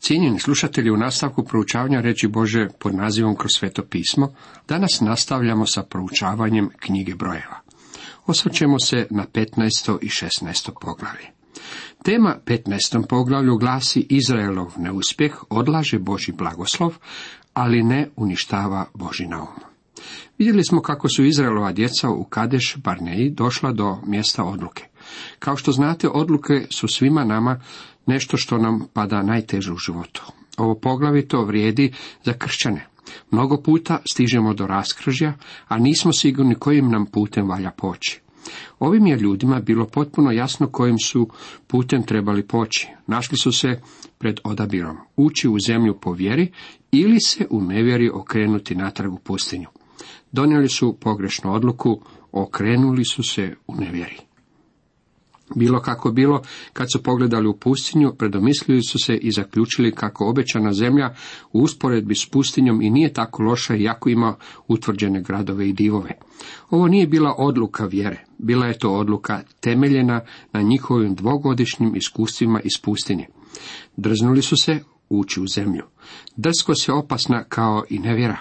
Cijenjeni slušatelji, u nastavku proučavanja reći Bože pod nazivom kroz sveto pismo, danas nastavljamo sa proučavanjem knjige brojeva. Osvrćemo se na 15. i 16. poglavlje. Tema 15. poglavlju glasi Izraelov neuspjeh odlaže Boži blagoslov, ali ne uništava Boži naum. Vidjeli smo kako su Izraelova djeca u Kadeš Barneji došla do mjesta odluke. Kao što znate, odluke su svima nama nešto što nam pada najteže u životu. Ovo poglavito vrijedi za kršćane. Mnogo puta stižemo do raskržja, a nismo sigurni kojim nam putem valja poći. Ovim je ljudima bilo potpuno jasno kojim su putem trebali poći. Našli su se pred odabirom, ući u zemlju po vjeri ili se u nevjeri okrenuti natrag u pustinju. Donijeli su pogrešnu odluku, okrenuli su se u nevjeri. Bilo kako bilo, kad su pogledali u pustinju, predomislili su se i zaključili kako obećana zemlja u usporedbi s pustinjom i nije tako loša iako ima utvrđene gradove i divove. Ovo nije bila odluka vjere, bila je to odluka temeljena na njihovim dvogodišnjim iskustvima iz pustinje. Drznuli su se ući u zemlju. Drsko se opasna kao i nevjera.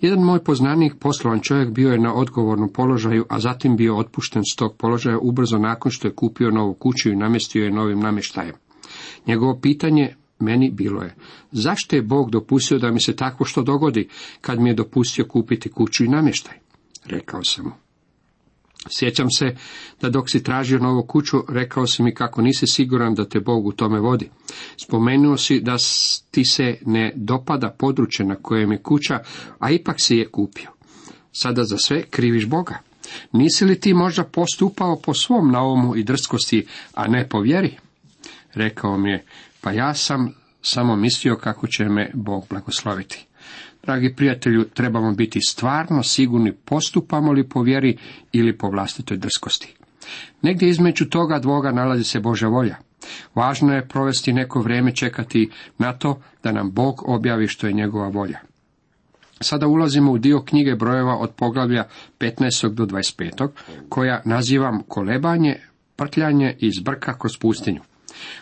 Jedan moj poznanik, poslovan čovjek, bio je na odgovornom položaju, a zatim bio otpušten s tog položaja ubrzo nakon što je kupio novu kuću i namjestio je novim namještajem. Njegovo pitanje meni bilo je, zašto je Bog dopustio da mi se takvo što dogodi, kad mi je dopustio kupiti kuću i namještaj? Rekao sam mu. Sjećam se da dok si tražio novu kuću, rekao si mi kako nisi siguran da te Bog u tome vodi. Spomenuo si da ti se ne dopada područje na kojem je kuća, a ipak si je kupio. Sada za sve kriviš Boga. Nisi li ti možda postupao po svom naumu i drskosti, a ne po vjeri? Rekao mi je, pa ja sam samo mislio kako će me Bog blagosloviti. Dragi prijatelju, trebamo biti stvarno sigurni postupamo li po vjeri ili po vlastitoj drskosti. Negdje između toga dvoga nalazi se Božja volja. Važno je provesti neko vrijeme čekati na to da nam Bog objavi što je njegova volja. Sada ulazimo u dio knjige brojeva od poglavlja 15. do 25. koja nazivam kolebanje, prtljanje i zbrka kroz pustinju.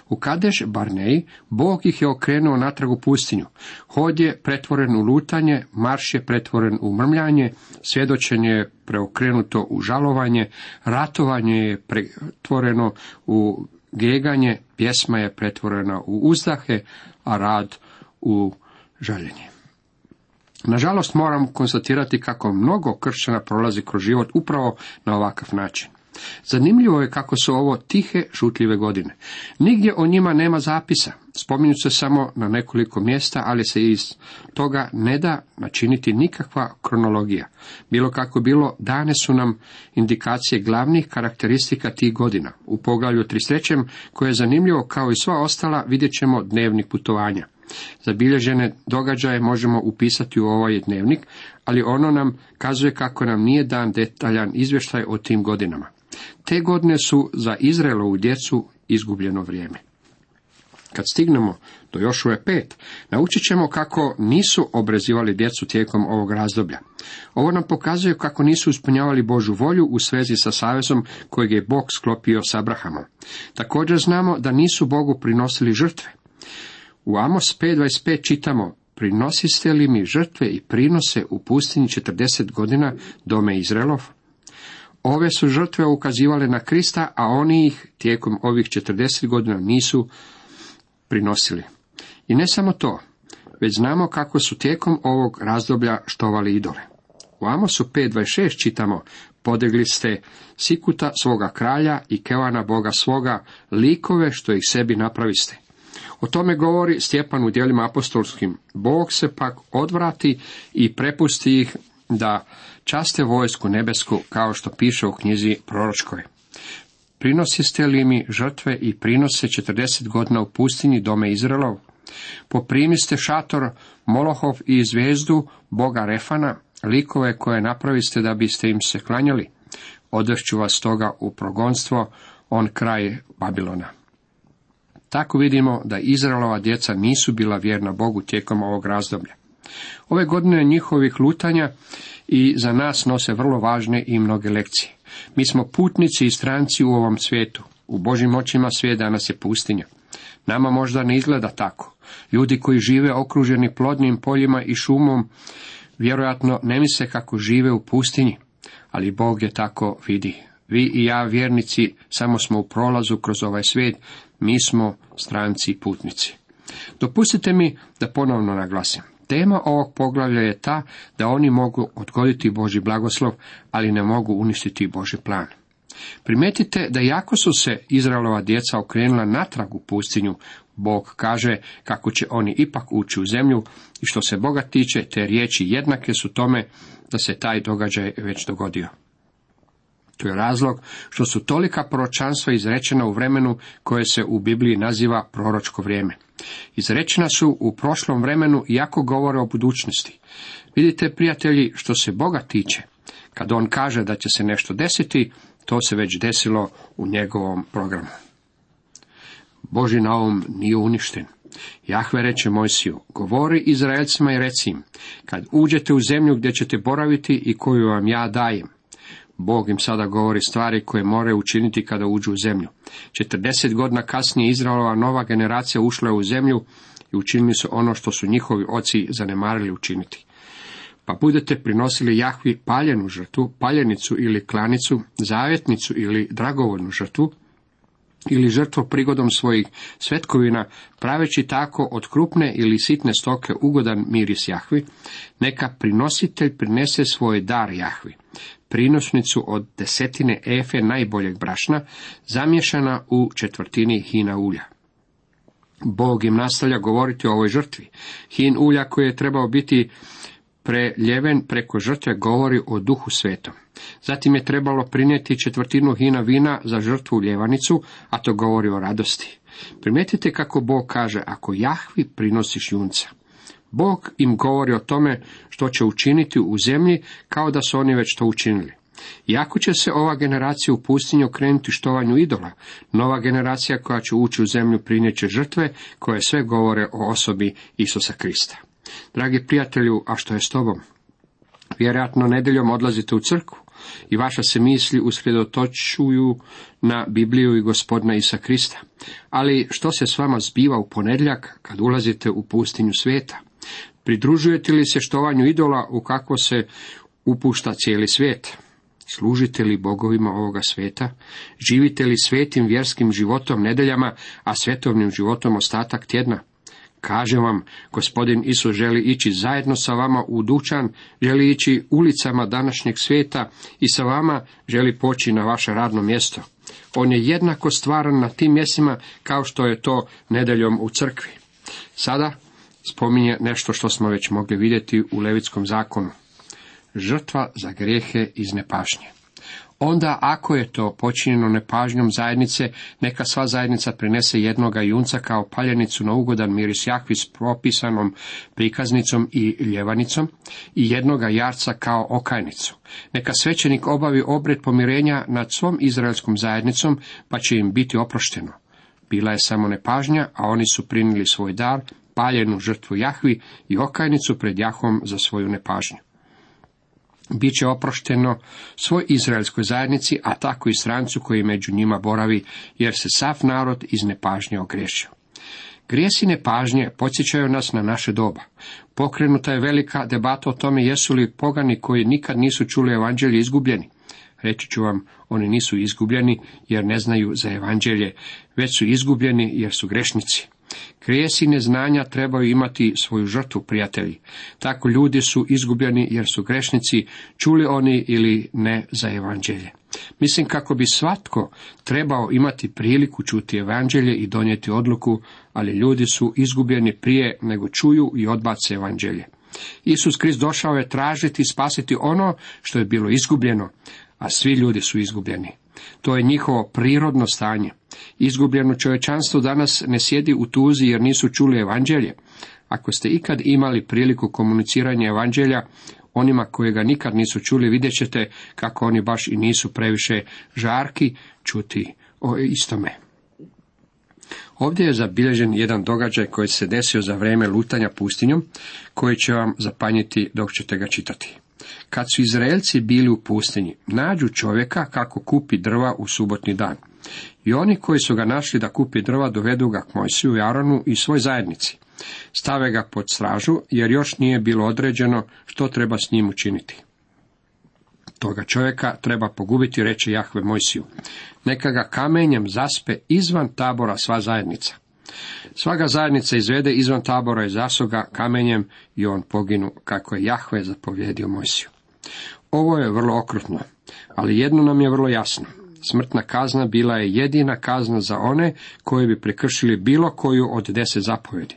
U Kadeš Barneji Bog ih je okrenuo natrag u pustinju. Hod je pretvoren u lutanje, marš je pretvoren u mrmljanje, svjedočenje je preokrenuto u žalovanje, ratovanje je pretvoreno u geganje, pjesma je pretvorena u uzdahe, a rad u žaljenje. Nažalost moram konstatirati kako mnogo kršćana prolazi kroz život upravo na ovakav način. Zanimljivo je kako su ovo tihe, šutljive godine. Nigdje o njima nema zapisa. Spominju se samo na nekoliko mjesta, ali se iz toga ne da načiniti nikakva kronologija. Bilo kako bilo, dane su nam indikacije glavnih karakteristika tih godina. U poglavlju 33. koje je zanimljivo kao i sva ostala, vidjet ćemo dnevnik putovanja. Zabilježene događaje možemo upisati u ovaj dnevnik, ali ono nam kazuje kako nam nije dan detaljan izvještaj o tim godinama. Te godine su za Izraelovu djecu izgubljeno vrijeme. Kad stignemo do Jošue 5, naučit ćemo kako nisu obrezivali djecu tijekom ovog razdoblja. Ovo nam pokazuje kako nisu ispunjavali Božu volju u svezi sa savezom kojeg je Bog sklopio s Abrahamom. Također znamo da nisu Bogu prinosili žrtve. U Amos 5.25 čitamo, prinosiste li mi žrtve i prinose u pustinji 40 godina dome Izraelov? Ove su žrtve ukazivale na Krista, a oni ih tijekom ovih 40 godina nisu prinosili. I ne samo to, već znamo kako su tijekom ovog razdoblja štovali idole. U Amosu 5.26 čitamo, podegli ste Sikuta svoga kralja i Kevana Boga svoga, likove što ih sebi napraviste. O tome govori Stjepan u dijelima apostolskim. Bog se pak odvrati i prepusti ih da časte vojsku nebesku, kao što piše u knjizi proročkoj. Prinosiste li mi žrtve i prinose 40 godina u pustinji dome Izraelov? Poprimiste šator Molohov i zvijezdu Boga Refana, likove koje napraviste da biste im se klanjali. Odvešću vas toga u progonstvo, on kraj Babilona. Tako vidimo da Izraelova djeca nisu bila vjerna Bogu tijekom ovog razdoblja. Ove godine njihovih lutanja i za nas nose vrlo važne i mnoge lekcije. Mi smo putnici i stranci u ovom svijetu. U Božim očima svijet danas je pustinja. Nama možda ne izgleda tako. Ljudi koji žive okruženi plodnim poljima i šumom, vjerojatno ne misle kako žive u pustinji, ali Bog je tako vidi. Vi i ja, vjernici, samo smo u prolazu kroz ovaj svijet, mi smo stranci i putnici. Dopustite mi da ponovno naglasim. Tema ovog poglavlja je ta da oni mogu odgoditi Boži blagoslov, ali ne mogu uništiti Boži plan. Primetite da jako su se Izraelova djeca okrenula natrag u pustinju, Bog kaže kako će oni ipak ući u zemlju i što se Boga tiče, te riječi jednake su tome da se taj događaj već dogodio. To je razlog što su tolika proročanstva izrečena u vremenu koje se u Bibliji naziva proročko vrijeme. Izrečena su u prošlom vremenu iako govore o budućnosti. Vidite, prijatelji, što se Boga tiče, kad on kaže da će se nešto desiti, to se već desilo u njegovom programu. Boži naum nije uništen. Jahve reče Mojsiju, govori Izraelcima i reci kad uđete u zemlju gdje ćete boraviti i koju vam ja dajem. Bog im sada govori stvari koje moraju učiniti kada uđu u zemlju. 40 godina kasnije Izraelova nova generacija ušla je u zemlju i učinili su ono što su njihovi oci zanemarili učiniti. Pa budete prinosili Jahvi paljenu žrtvu, paljenicu ili klanicu, zavjetnicu ili dragovoljnu žrtvu, ili žrtvu prigodom svojih svetkovina, praveći tako od krupne ili sitne stoke ugodan miris Jahvi, neka prinositelj prinese svoj dar Jahvi, prinosnicu od desetine efe najboljeg brašna, zamješana u četvrtini hina ulja. Bog im nastavlja govoriti o ovoj žrtvi. Hin ulja koji je trebao biti preljeven preko žrtve govori o duhu svetom. Zatim je trebalo prinijeti četvrtinu hina vina za žrtvu ljevanicu, a to govori o radosti. Primijetite kako Bog kaže, ako Jahvi prinosiš junca. Bog im govori o tome što će učiniti u zemlji kao da su oni već to učinili. Iako će se ova generacija u pustinju okrenuti štovanju idola, nova generacija koja će ući u zemlju prinjeće žrtve koje sve govore o osobi Isusa Krista. Dragi prijatelju, a što je s tobom? Vjerojatno nedeljom odlazite u crkvu i vaša se misli usredotočuju na Bibliju i gospodina Isa Krista. Ali što se s vama zbiva u ponedljak kad ulazite u pustinju svijeta? Pridružujete li se štovanju idola u kako se upušta cijeli svijet? Služite li bogovima ovoga svijeta? Živite li svetim vjerskim životom nedeljama, a svetovnim životom ostatak tjedna? Kažem vam, gospodin Isus želi ići zajedno sa vama u dućan, želi ići ulicama današnjeg svijeta i sa vama želi poći na vaše radno mjesto. On je jednako stvaran na tim mjestima kao što je to nedeljom u crkvi. Sada spominje nešto što smo već mogli vidjeti u Levitskom zakonu. Žrtva za grijehe iz nepašnje. Onda ako je to počinjeno nepažnjom zajednice, neka sva zajednica prinese jednoga junca kao paljenicu na ugodan miris Jahvi s propisanom prikaznicom i ljevanicom i jednoga jarca kao okajnicu. Neka svećenik obavi obred pomirenja nad svom izraelskom zajednicom, pa će im biti oprošteno. Bila je samo nepažnja, a oni su prinili svoj dar, paljenu žrtvu Jahvi i okajnicu pred Jahom za svoju nepažnju. Biće oprošteno svoj izraelskoj zajednici, a tako i strancu koji među njima boravi, jer se sav narod iz nepažnje ogriješio. Grijesi nepažnje podsjećaju nas na naše doba. Pokrenuta je velika debata o tome jesu li pogani koji nikad nisu čuli evanđelje izgubljeni. Reći ću vam, oni nisu izgubljeni jer ne znaju za evanđelje, već su izgubljeni jer su grešnici. Grijesi neznanja trebaju imati svoju žrtvu, prijatelji. Tako ljudi su izgubljeni jer su grešnici, čuli oni ili ne za evanđelje. Mislim kako bi svatko trebao imati priliku čuti evanđelje i donijeti odluku, ali ljudi su izgubljeni prije nego čuju i odbace evanđelje. Isus Krist došao je tražiti i spasiti ono što je bilo izgubljeno, a svi ljudi su izgubljeni. To je njihovo prirodno stanje. Izgubljeno čovječanstvo danas ne sjedi u tuzi jer nisu čuli evanđelje. Ako ste ikad imali priliku komuniciranja evanđelja, onima koji ga nikad nisu čuli, vidjet ćete kako oni baš i nisu previše žarki čuti o istome. Ovdje je zabilježen jedan događaj koji se desio za vrijeme lutanja pustinjom, koji će vam zapanjiti dok ćete ga čitati. Kad su Izraelci bili u pustinji, nađu čovjeka kako kupi drva u subotni dan. I oni koji su ga našli da kupi drva dovedu ga k Mojsiju i Aronu i svoj zajednici. Stave ga pod stražu jer još nije bilo određeno što treba s njim učiniti. Toga čovjeka treba pogubiti, reče Jahve Mojsiju. Neka ga kamenjem zaspe izvan tabora sva zajednica. Svaga zajednica izvede izvan tabora i zasoga kamenjem i on poginu, kako je Jahve zapovjedio Mojsiju. Ovo je vrlo okrutno, ali jedno nam je vrlo jasno. Smrtna kazna bila je jedina kazna za one koji bi prekršili bilo koju od deset zapovjedi.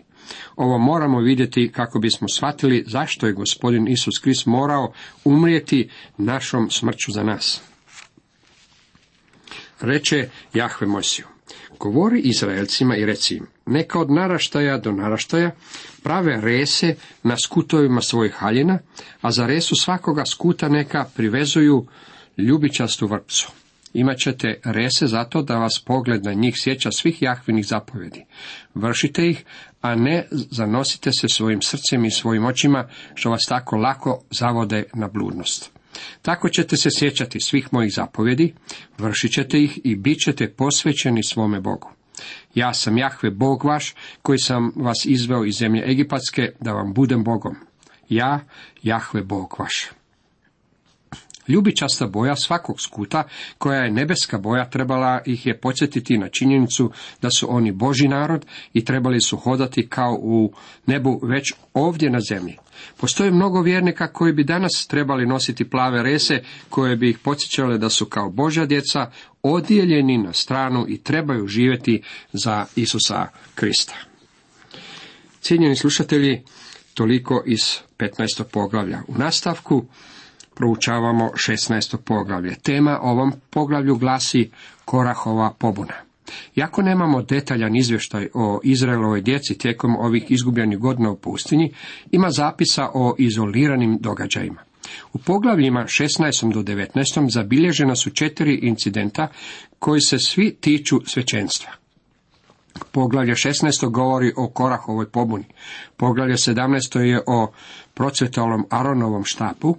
Ovo moramo vidjeti kako bismo shvatili zašto je gospodin Isus Krist morao umrijeti našom smrću za nas. Reče Jahve Mojsiju, govori Izraelcima i reci im, neka od naraštaja do naraštaja prave rese na skutovima svojih haljina, a za resu svakoga skuta neka privezuju ljubičastu vrpcu. Imat ćete rese zato da vas pogled na njih sjeća svih jahvinih zapovjedi. Vršite ih, a ne zanosite se svojim srcem i svojim očima, što vas tako lako zavode na bludnost. Tako ćete se sjećati svih mojih zapovjedi, vršit ćete ih i bit ćete posvećeni svome Bogu. Ja sam Jahve Bog vaš, koji sam vas izveo iz zemlje Egipatske, da vam budem Bogom. Ja, Jahve Bog vaš. Ljubičasta boja svakog skuta, koja je nebeska boja, trebala ih je podsjetiti na činjenicu da su oni Boži narod i trebali su hodati kao u nebu već ovdje na zemlji. Postoji mnogo vjernika koji bi danas trebali nositi plave rese, koje bi ih podsjećale da su kao Božja djeca odijeljeni na stranu i trebaju živjeti za Isusa Krista. Cijenjeni slušatelji, toliko iz 15. poglavlja. U nastavku proučavamo 16. poglavlje. Tema ovom poglavlju glasi Korahova pobuna. Iako nemamo detaljan izvještaj o Izraelovoj djeci tijekom ovih izgubljenih godina u pustinji, ima zapisa o izoliranim događajima. U poglavljima 16. do 19. zabilježena su četiri incidenta koji se svi tiču svećenstva. Poglavlje 16. govori o Korahovoj pobuni. Poglavlje 17. je o procvetalom Aronovom štapu.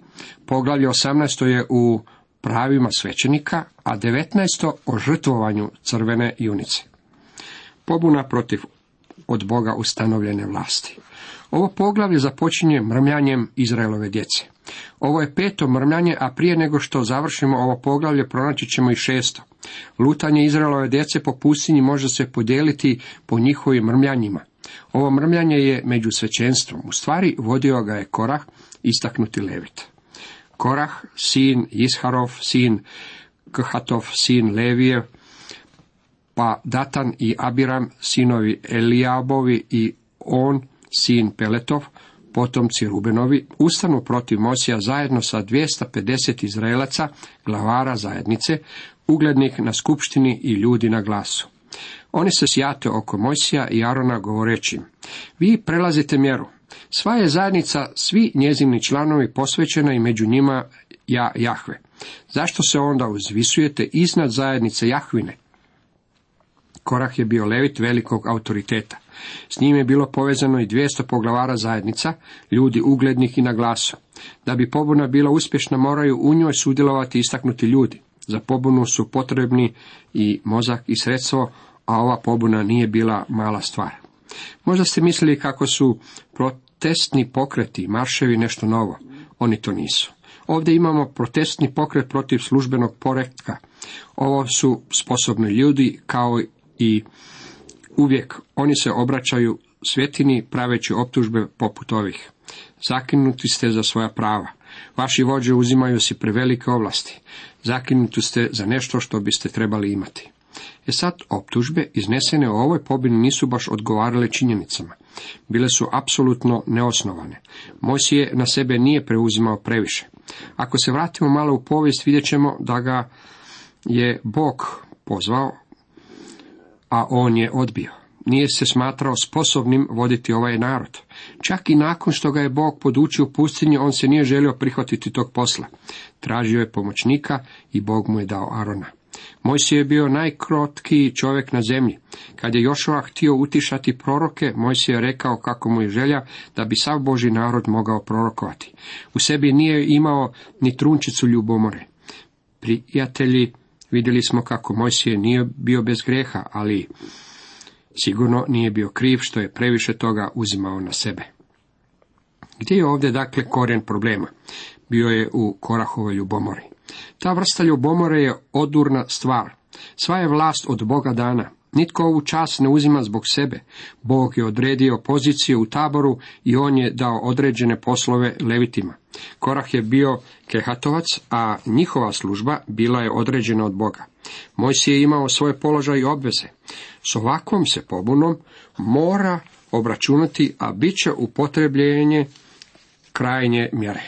Poglavlje 18. je u pravima svećenika, a 19. o žrtvovanju crvene junice. Pobuna protiv od Boga ustanovljene vlasti. Ovo poglavlje započinje mrmljanjem Izraelove djece. Ovo je peto mrmljanje, a prije nego što završimo ovo poglavlje pronaći ćemo i šesto. Lutanje Izraelove djece po pustinji može se podijeliti po njihovim mrmljanjima. Ovo mrmljanje je među svećenstvom. U stvari vodio ga je Korah, istaknuti Levit. Korah, sin Isharov, sin Khatov, sin Levije, pa Datan i Abiram, sinovi Elijabovi i on, sin Peletov, potomci Rubenovi, ustanu protiv Mosija zajedno sa 250 Izraelaca, glavara zajednice, uglednih na skupštini i ljudi na glasu. Oni se sjate oko Mojsija i Arona govoreći, vi prelazite mjeru. Sva je zajednica, svi njezini članovi posvećena i među njima ja Jahve. Zašto se onda uzvisujete iznad zajednice Jahvine? Korah je bio levit velikog autoriteta. S njim je bilo povezano i 200 poglavara zajednica, ljudi uglednih i na glasu. Da bi pobuna bila uspješna, moraju u njoj sudjelovati istaknuti ljudi. Za pobunu su potrebni i mozak i sredstvo, a ova pobuna nije bila mala stvar. Možda ste mislili kako su protestni pokreti, marševi nešto novo. Oni to nisu. Ovdje imamo protestni pokret protiv službenog poretka. Ovo su sposobni ljudi kao i uvijek oni se obraćaju svjetini praveći optužbe poput ovih. Zakinuti ste za svoja prava. Vaši vođe uzimaju si prevelike ovlasti. Zakinuti ste za nešto što biste trebali imati. E sad, optužbe iznesene u ovoj pobini nisu baš odgovarale činjenicama. Bile su apsolutno neosnovane. Mojsije na sebe nije preuzimao previše. Ako se vratimo malo u povijest, vidjet ćemo da ga je Bog pozvao, a on je odbio. Nije se smatrao sposobnim voditi ovaj narod. Čak i nakon što ga je Bog podučio u pustinji, on se nije želio prihvatiti tog posla. Tražio je pomoćnika i Bog mu je dao Arona. Mojsije je bio najkrotkiji čovjek na zemlji. Kad je Jošova htio utišati proroke, Mojsije je rekao kako mu je želja da bi sav Boži narod mogao prorokovati. U sebi nije imao ni trunčicu ljubomore. Prijatelji Vidjeli smo kako Mojsije nije bio bez grijeha, ali sigurno nije bio kriv što je previše toga uzimao na sebe. Gdje je ovdje dakle korijen problema? Bio je u Korahovoj ljubomori. Ta vrsta ljubomore je odurna stvar. Sva je vlast od Boga dana. Nitko ovu čast ne uzima zbog sebe. Bog je odredio poziciju u taboru i on je dao određene poslove levitima. Korah je bio kehatovac, a njihova služba bila je određena od Boga. Mojsi je imao svoje položaj i obveze. S ovakvom se pobunom mora obračunati, a bit će upotrebljenje krajnje mjere.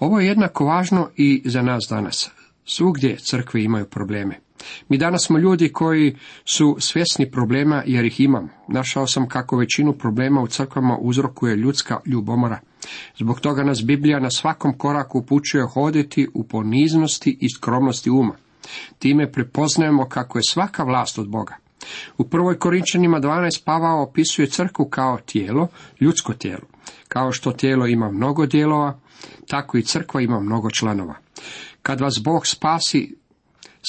Ovo je jednako važno i za nas danas. Svugdje crkve imaju probleme. Mi danas smo ljudi koji su svjesni problema jer ih imam. Našao sam kako većinu problema u crkvama uzrokuje ljudska ljubomora. Zbog toga nas Biblija na svakom koraku upućuje hoditi u poniznosti i skromnosti uma. Time prepoznajemo kako je svaka vlast od Boga. U prvoj Korinčanima 12 Pavao opisuje crkvu kao tijelo, ljudsko tijelo. Kao što tijelo ima mnogo dijelova, tako i crkva ima mnogo članova. Kad vas Bog spasi,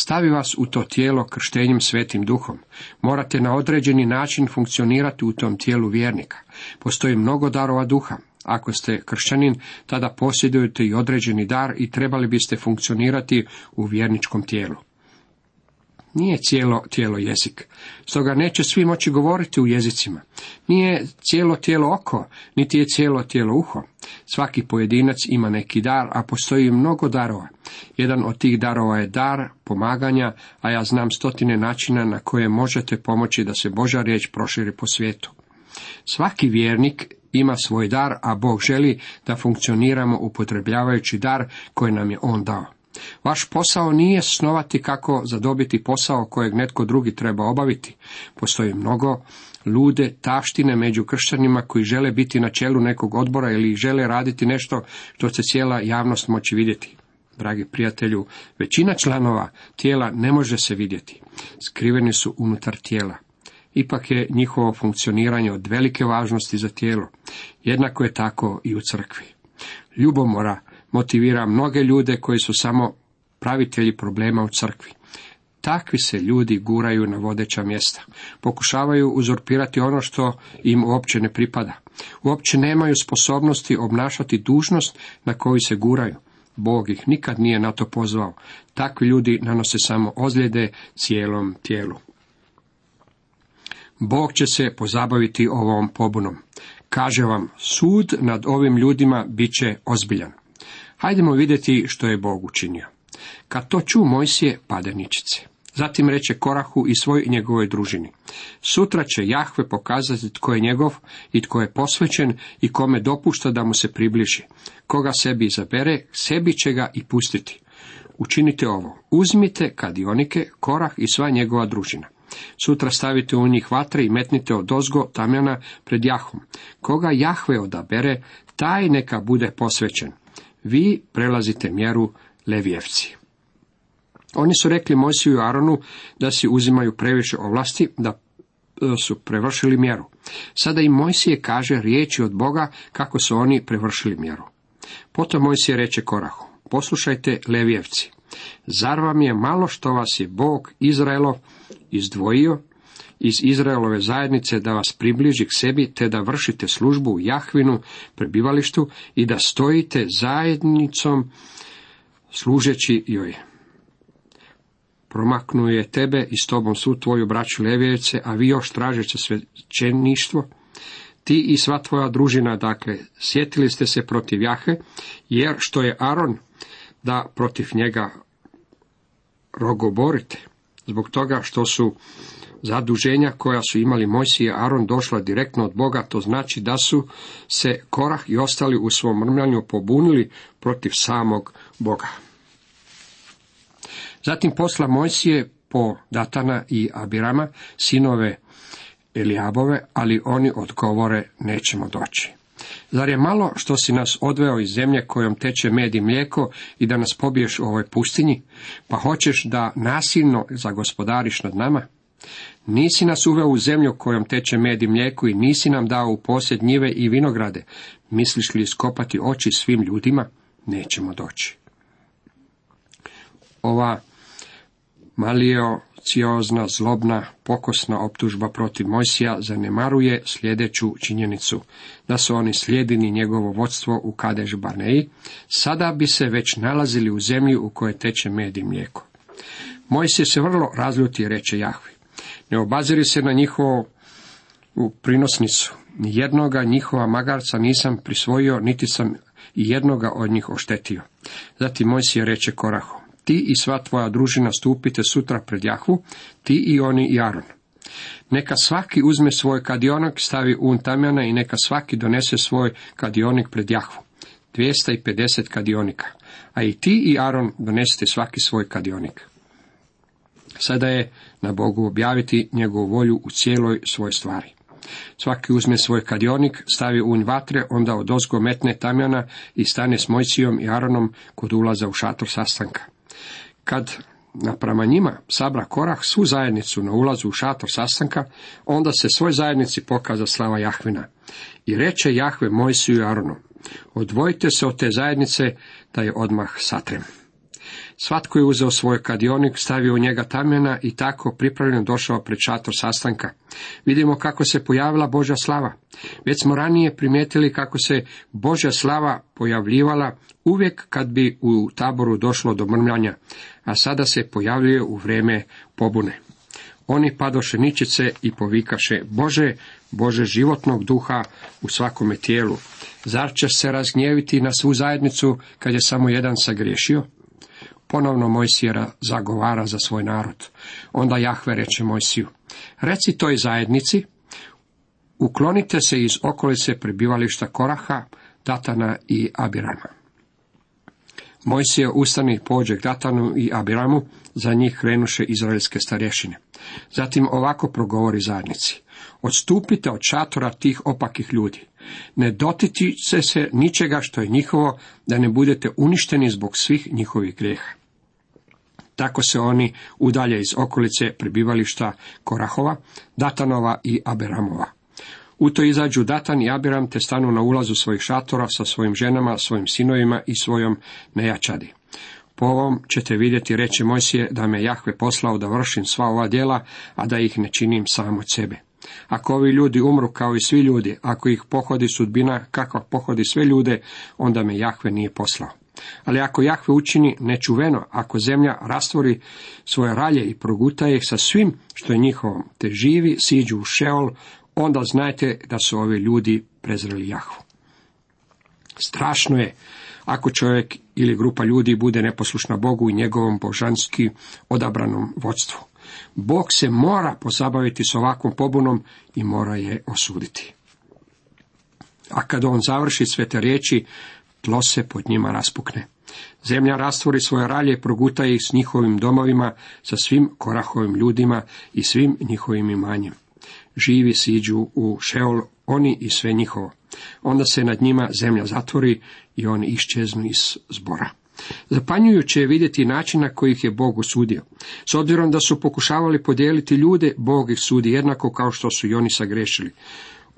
stavi vas u to tijelo krštenjem svetim duhom. Morate na određeni način funkcionirati u tom tijelu vjernika. Postoji mnogo darova duha. Ako ste kršćanin, tada posjedujete i određeni dar i trebali biste funkcionirati u vjerničkom tijelu. Nije cijelo tijelo jezik, stoga neće svi moći govoriti u jezicima. Nije cijelo tijelo oko, niti je cijelo tijelo uho. Svaki pojedinac ima neki dar, a postoji mnogo darova. Jedan od tih darova je dar pomaganja, a ja znam stotine načina na koje možete pomoći da se Boža riječ proširi po svijetu. Svaki vjernik ima svoj dar, a Bog želi da funkcioniramo upotrebljavajući dar koji nam je On dao. Vaš posao nije snovati kako zadobiti posao kojeg netko drugi treba obaviti. Postoji mnogo lude taštine među kršćanima koji žele biti na čelu nekog odbora ili žele raditi nešto što će cijela javnost moći vidjeti. Dragi prijatelju, većina članova tijela ne može se vidjeti. Skriveni su unutar tijela. Ipak je njihovo funkcioniranje od velike važnosti za tijelo. Jednako je tako i u crkvi. Ljubomora motivira mnoge ljude koji su samo pravitelji problema u crkvi. Takvi se ljudi guraju na vodeća mjesta. Pokušavaju uzurpirati ono što im uopće ne pripada. Uopće nemaju sposobnosti obnašati dužnost na koju se guraju. Bog ih nikad nije na to pozvao. Takvi ljudi nanose samo ozljede cijelom tijelu. Bog će se pozabaviti ovom pobunom. Kaže vam, sud nad ovim ljudima bit će ozbiljan. Hajdemo vidjeti što je Bog učinio. Kad to ču Mojsije, pade ničice. Zatim reče Korahu i svoj njegovoj družini. Sutra će Jahve pokazati tko je njegov i tko je posvećen i kome dopušta da mu se približi. Koga sebi izabere, sebi će ga i pustiti. Učinite ovo. Uzmite kadionike, Korah i sva njegova družina. Sutra stavite u njih vatre i metnite od ozgo tamjana pred Jahom. Koga Jahve odabere, taj neka bude posvećen. Vi prelazite mjeru Levijevci. Oni su rekli Mojsiju i Aronu da si uzimaju previše ovlasti, da e, su prevršili mjeru. Sada im Mojsije kaže riječi od Boga kako su oni prevršili mjeru. Potom Mojsije reče Korahu, poslušajte Levijevci, zar vam je malo što vas je Bog Izraelov izdvojio iz Izraelove zajednice da vas približi k sebi, te da vršite službu u Jahvinu, prebivalištu i da stojite zajednicom služeći joj. Promaknuje tebe i s tobom svu tvoju braću Levijevce, a vi još tražeće svećeništvo, ti i sva tvoja družina, dakle, sjetili ste se protiv Jahe, jer što je Aron, da protiv njega rogoborite, zbog toga što su zaduženja koja su imali Mojsije i Aron došla direktno od Boga, to znači da su se Korah i ostali u svom mrmljanju pobunili protiv samog Boga. Zatim posla Mojsije po Datana i Abirama, sinove Elijabove, ali oni odgovore nećemo doći. Zar je malo što si nas odveo iz zemlje kojom teče med i mlijeko i da nas pobiješ u ovoj pustinji, pa hoćeš da nasilno zagospodariš nad nama? Nisi nas uveo u zemlju kojom teče med i mlijeko i nisi nam dao u posjed njive i vinograde. Misliš li iskopati oči svim ljudima? Nećemo doći. Ova Maliociozna, zlobna, pokosna optužba protiv Mojsija zanemaruje sljedeću činjenicu, da su oni slijedini njegovo vodstvo u Kadež Barneji, sada bi se već nalazili u zemlji u kojoj teče med i mlijeko. Mojsije se vrlo razljuti, reče Jahvi. Ne obaziri se na njihovu prinosnicu. Nijednoga njihova magarca nisam prisvojio, niti sam i jednoga od njih oštetio. Zatim Mojsije reče Korahu, ti i sva tvoja družina stupite sutra pred Jahvu, ti i oni i Aron. Neka svaki uzme svoj kadionik, stavi un tamjana i neka svaki donese svoj kadionik pred Jahvu. 250 kadionika. A i ti i Aron donesete svaki svoj kadionik. Sada je na Bogu objaviti njegovu volju u cijeloj svojoj stvari. Svaki uzme svoj kadionik, stavi unj vatre, onda od metne tamjana i stane s Mojsijom i Aronom kod ulaza u šator sastanka. Kad naprama njima sabra Korah svu zajednicu na ulazu u šator sastanka, onda se svoj zajednici pokaza slava Jahvina. I reče Jahve Mojsiju i Aronu, odvojite se od te zajednice da je odmah satrem. Svatko je uzeo svoj kadionik, stavio u njega tamjena i tako pripravljen došao pred šator sastanka. Vidimo kako se pojavila Božja slava. Već smo ranije primijetili kako se Božja slava pojavljivala uvijek kad bi u taboru došlo do mrmljanja, a sada se pojavljuje u vrijeme pobune. Oni padoše ničice i povikaše, Bože, Bože životnog duha u svakome tijelu. Zar će se razgnjeviti na svu zajednicu kad je samo jedan sagriješio? Ponovno Mojsijera zagovara za svoj narod. Onda Jahve reče Mojsiju, reci toj zajednici, uklonite se iz okolice prebivališta Koraha, Datana i Abirama. Mojsije ustane i pođe k Datanu i Abiramu, za njih krenuše izraelske starješine. Zatim ovako progovori zajednici. Odstupite od šatora tih opakih ljudi. Ne dotiče se ničega što je njihovo, da ne budete uništeni zbog svih njihovih grijeha. Tako se oni udalje iz okolice prebivališta Korahova, Datanova i Aberamova. U to izađu Datan i Abiram te stanu na ulazu svojih šatora sa svojim ženama, svojim sinovima i svojom nejačadi. Po ovom ćete vidjeti, reći Mojsije, da me Jahve poslao da vršim sva ova djela, a da ih ne činim sam od sebe. Ako ovi ljudi umru kao i svi ljudi, ako ih pohodi sudbina kakva pohodi sve ljude, onda me Jahve nije poslao. Ali ako Jahve učini nečuveno, ako zemlja rastvori svoje ralje i proguta ih sa svim što je njihovom, te živi siđu u šeol, onda znajte da su ovi ljudi prezreli Jahvu. Strašno je ako čovjek ili grupa ljudi bude neposlušna Bogu i njegovom božanski odabranom vodstvu. Bog se mora pozabaviti s ovakvom pobunom i mora je osuditi. A kad on završi sve te riječi, tlo se pod njima raspukne. Zemlja rastvori svoje ralje proguta ih s njihovim domovima, sa svim korahovim ljudima i svim njihovim imanjem. Živi siđu u šeol, oni i sve njihovo. Onda se nad njima zemlja zatvori i oni iščeznu iz zbora. Zapanjujuće je vidjeti način na koji ih je Bog osudio. S obzirom da su pokušavali podijeliti ljude, Bog ih sudi jednako kao što su i oni sagrešili.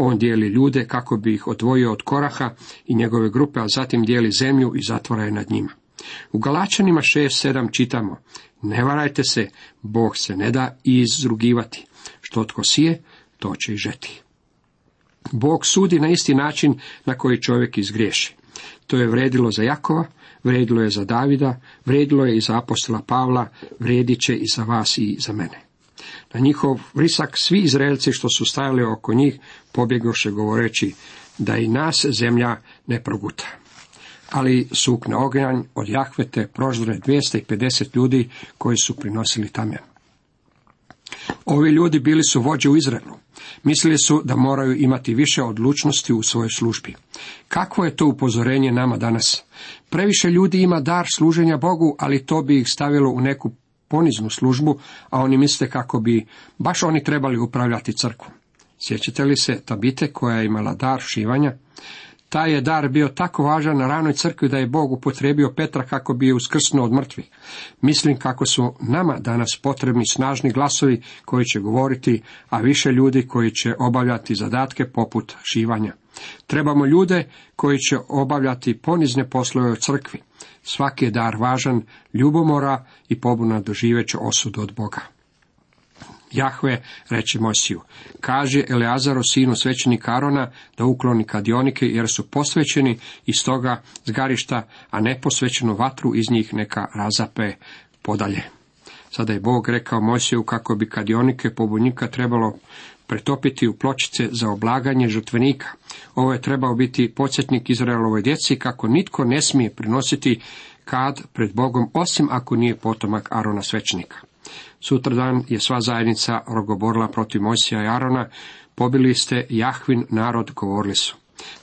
On dijeli ljude kako bi ih odvojio od Koraha i njegove grupe, a zatim dijeli zemlju i zatvora je nad njima. U Galačanima 6.7 čitamo, ne varajte se, Bog se ne da izrugivati. Što tko sije, to će i žeti. Bog sudi na isti način na koji čovjek izgriješi. To je vredilo za Jakova, vredilo je za Davida, vredilo je i za apostola Pavla, vredit će i za vas i za mene. Na njihov vrisak svi Izraelci što su stajali oko njih pobjegoše govoreći da i nas zemlja ne proguta. Ali sukne ognjanj od Jahvete proždre 250 ljudi koji su prinosili tamjan. Ovi ljudi bili su vođe u Izraelu. Mislili su da moraju imati više odlučnosti u svojoj službi. Kakvo je to upozorenje nama danas? Previše ljudi ima dar služenja Bogu, ali to bi ih stavilo u neku poniznu službu, a oni misle kako bi baš oni trebali upravljati crkvom. Sjećate li se Tabite koja je imala dar šivanja? Taj je dar bio tako važan na ranoj crkvi da je Bog upotrebio Petra kako bi je uskrsnuo od mrtvih. Mislim kako su nama danas potrebni snažni glasovi koji će govoriti, a više ljudi koji će obavljati zadatke poput šivanja. Trebamo ljude koji će obavljati ponizne poslove u crkvi. Svaki je dar važan, ljubomora i pobuna doživeće osudu od Boga. Jahve reče Mojsiju, kaže Eleazaru sinu svećenika Arona da ukloni kadionike jer su posvećeni iz toga zgarišta, a neposvećenu vatru iz njih neka razape podalje. Sada je Bog rekao Mojsiju kako bi kadionike pobunjika trebalo pretopiti u pločice za oblaganje žrtvenika. Ovo je trebao biti podsjetnik Izraelovoj djeci kako nitko ne smije prinositi kad pred Bogom osim ako nije potomak Arona svećnika. Sutradan je sva zajednica rogoborila protiv Mojsija i Arona, pobili ste Jahvin narod, govorili su.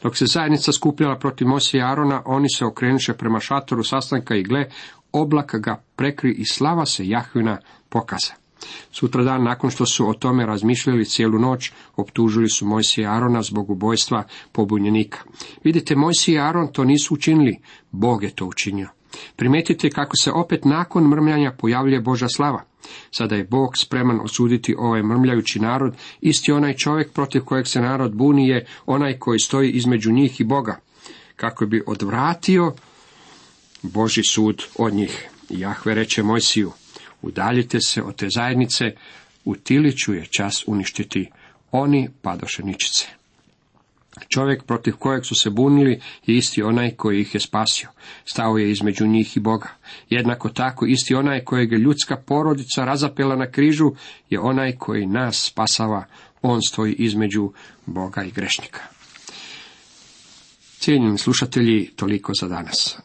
Dok se zajednica skupljala protiv Mojsija i Arona, oni se okrenuše prema šatoru sastanka i gle, oblak ga prekri i slava se Jahvina pokaza. Sutradan, nakon što su o tome razmišljali cijelu noć, optužili su Mojsija i Arona zbog ubojstva pobunjenika. Vidite, Mojsija i Aron to nisu učinili, Bog je to učinio. Primetite kako se opet nakon mrmljanja pojavljuje Boža slava. Sada je Bog spreman osuditi ovaj mrmljajući narod, isti onaj čovjek protiv kojeg se narod buni je onaj koji stoji između njih i Boga, kako bi odvratio Boži sud od njih. Jahve reče Mojsiju, udaljite se od te zajednice, u Tiliću je čas uništiti, oni padoše ničice. Čovjek protiv kojeg su se bunili je isti onaj koji ih je spasio. Stao je između njih i Boga. Jednako tako isti onaj kojeg je ljudska porodica razapela na križu je onaj koji nas spasava. On stoji između Boga i grešnika. Cijenjeni slušatelji, toliko za danas.